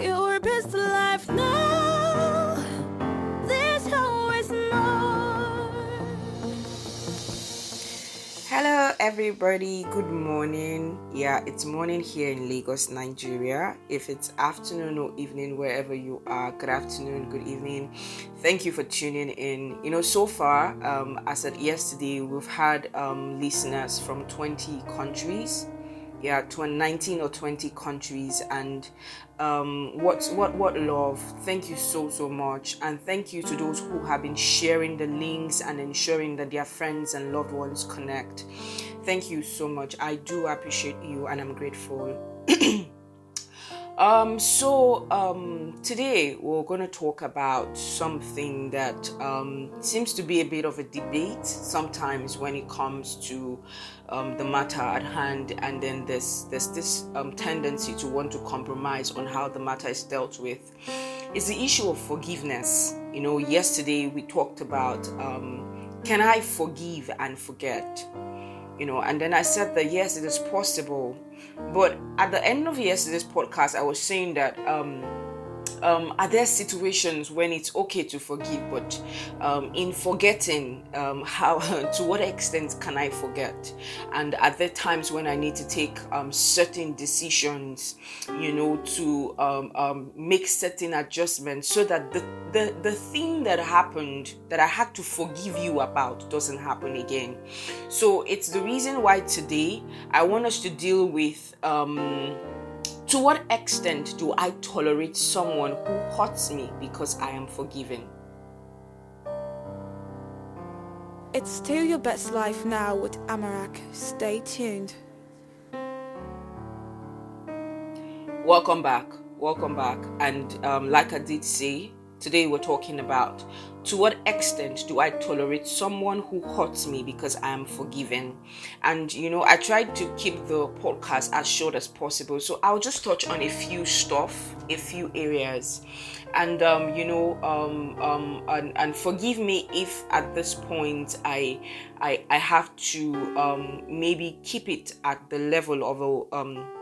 Your best life now. There's always more. Hello, everybody. Good morning. Yeah, it's morning here in Lagos, Nigeria. If it's afternoon or evening, wherever you are, good afternoon, good evening. Thank you for tuning in. You know, so far, um, as at yesterday, we've had um, listeners from 20 countries yeah to 19 or 20 countries and um, what what what love. Thank you so so much. And thank you to those who have been sharing the links and ensuring that their friends and loved ones connect. Thank you so much. I do appreciate you and i'm grateful Um, so um, today we're going to talk about something that um, seems to be a bit of a debate sometimes when it comes to um, the matter at hand, and then there's there's this um, tendency to want to compromise on how the matter is dealt with. It's the issue of forgiveness. You know, yesterday we talked about um, can I forgive and forget? You know, and then I said that yes, it is possible. But at the end of yesterday's podcast, I was saying that um, um, are there situations when it's okay to forgive, but um, in forgetting, um, how to what extent can I forget? And are there times when I need to take um, certain decisions, you know, to um, um, make certain adjustments so that the, the the thing that happened that I had to forgive you about doesn't happen again. So it's the reason why today I want us to deal with. Um, to what extent do I tolerate someone who hurts me because I am forgiven? It's still your best life now with Amarak. Stay tuned. Welcome back. Welcome back. And um, like I did say, today we're talking about to what extent do I tolerate someone who hurts me because I am forgiven? And you know, I tried to keep the podcast as short as possible, so I'll just touch on a few stuff, a few areas, and um, you know, um, um, and, and forgive me if at this point I, I, I have to um, maybe keep it at the level of a um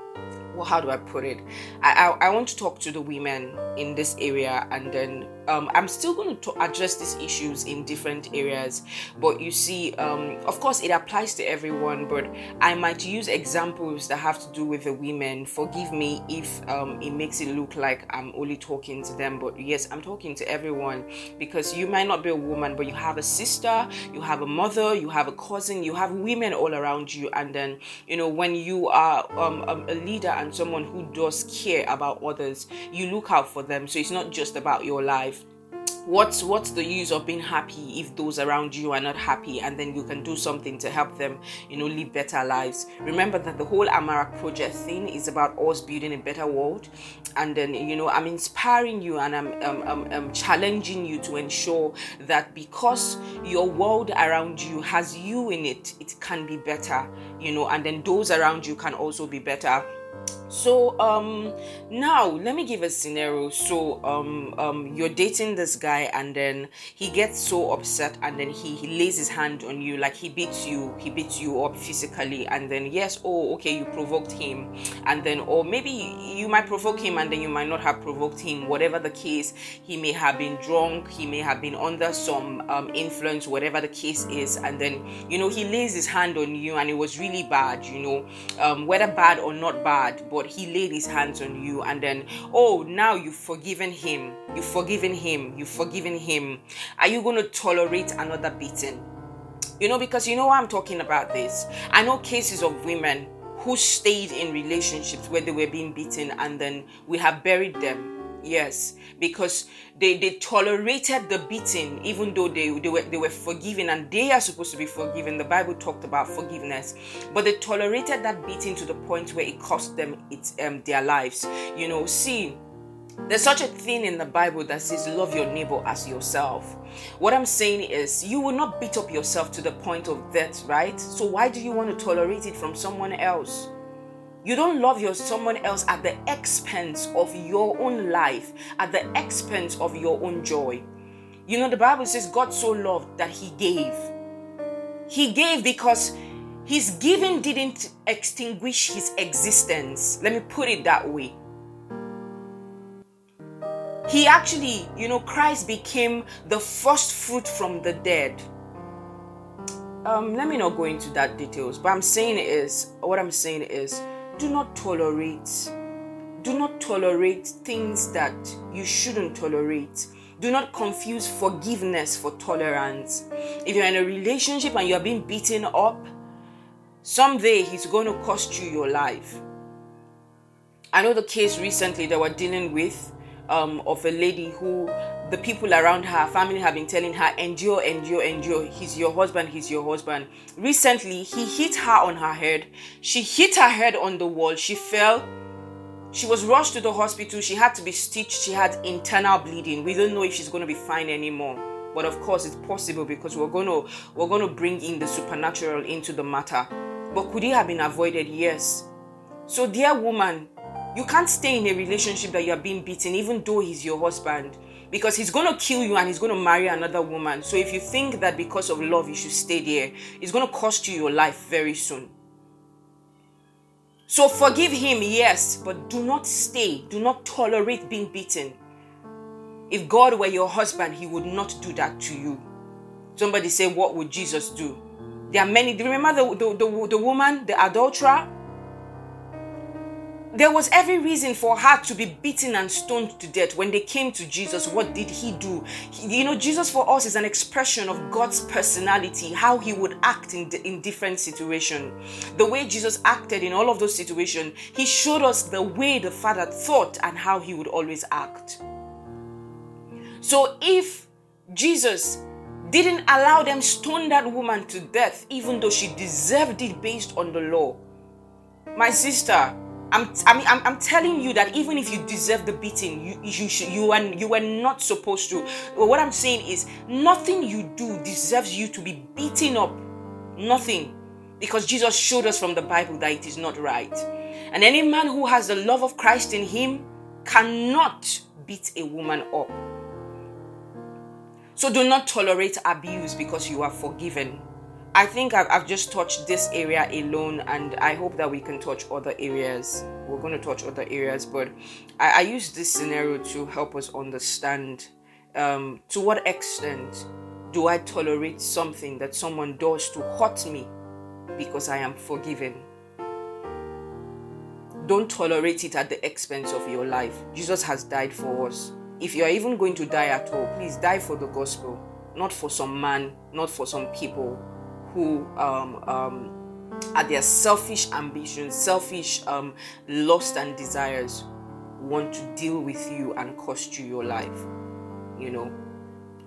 well, how do I put it? I, I, I want to talk to the women in this area, and then um, I'm still going to address these issues in different areas. But you see, um, of course, it applies to everyone, but I might use examples that have to do with the women. Forgive me if um, it makes it look like I'm only talking to them, but yes, I'm talking to everyone because you might not be a woman, but you have a sister, you have a mother, you have a cousin, you have women all around you, and then you know when you are um, a leader and someone who does care about others, you look out for them. So it's not just about your life. What's what's the use of being happy if those around you are not happy? And then you can do something to help them you know live better lives. Remember that the whole amarak project thing is about us building a better world. And then you know i'm inspiring you and i'm, I'm, I'm, I'm challenging you to ensure that because your world around you has you in it it can be better you know. And then those around you can also be better so um now let me give a scenario. So um um you're dating this guy and then he gets so upset and then he, he lays his hand on you like he beats you he beats you up physically and then yes oh okay you provoked him and then or maybe you might provoke him and then you might not have provoked him whatever the case. He may have been drunk he may have been under some um, influence whatever the case is and then you know he lays his hand on you and it was really bad you know um, whether bad or not bad but he laid his hands on you and then oh now you've forgiven him. You've forgiven him. You've forgiven him. Are you going to tolerate another beating? You know because you know why i'm talking about this? I know cases of women who stayed in relationships where they were being beaten and then we have buried them yes because they they tolerated the beating even though they they were they were forgiven and they are supposed to be forgiven the bible talked about forgiveness but they tolerated that beating to the point where it cost them its um their lives you know see there's such a thing in the Bible that says, Love your neighbor as yourself. What I'm saying is, you will not beat up yourself to the point of death, right? So, why do you want to tolerate it from someone else? You don't love your someone else at the expense of your own life, at the expense of your own joy. You know, the Bible says God so loved that he gave. He gave because his giving didn't extinguish his existence. Let me put it that way. he actually, you know, Christ became the first fruit from the dead. Um, let me not go into that details, but I'm saying is what I'm saying is do not tolerate do not tolerate things that you shouldn't tolerate. Do not confuse forgiveness for tolerance. If you're in a relationship and you're being beaten up, someday he's going to cost you your life. I know the case recently that we're dealing with um, of a lady who the people around her family have been telling her endure endure endure. He's your husband he's your husband. Recently he hit her on her head. She hit her head on the wall. She fell. She was rushed to the hospital. She had to be stitched. She had internal bleeding. We don't know if she's going to be fine anymore. But of course it's possible because we're going to we're going to bring in the supernatural into the matter. But could it have been avoided? Yes. So dear woman you can't stay in a relationship that you're being beaten even though he's your husband because he's going to kill you and he's going to marry another woman. So if you think that because of love you should stay there, it's going to cost you your life very soon. So forgive him, yes, but do not stay. Do not tolerate being beaten. If God were your husband, he would not do that to you. Somebody say, What would Jesus do? There are many. Do you remember the, the, the, the woman, the adulterer? There was every reason for her to be beaten and stoned to death. When they came to Jesus, what did he do? He, you know, Jesus for us is an expression of God's personality, how he would act in, in different situations. The way Jesus acted in all of those situations, he showed us the way the Father thought and how he would always act. So if Jesus didn't allow them stone that woman to death, even though she deserved it based on the law, my sister, I'm, I'm, I'm telling you that even if you deserve the beating, you you should, you are you were not supposed to. But what I'm saying is, nothing you do deserves you to be beaten up. Nothing, because Jesus showed us from the Bible that it is not right. And any man who has the love of Christ in him cannot beat a woman up. So do not tolerate abuse because you are forgiven. I think I've, I've, just touched this area alone, and I hope that we can touch other areas. We're going to touch other areas, but I, I use this scenario to help us understand um, to what extent do I tolerate something that someone does to hurt me because I am forgiven. Don't tolerate it at the expense of your life. Jesus has died for us. If you are even going to die at all, please die for the gospel, not for some man, not for some people who um, um, are their selfish ambitions, selfish um, lust and desires want to deal with you and cost you your life. You know,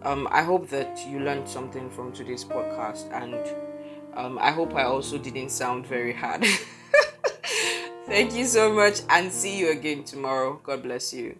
um, I hope that you learned something from today's podcast, and um, I hope I also didn't sound very hard. Thank you so much, and see you again tomorrow. God bless you.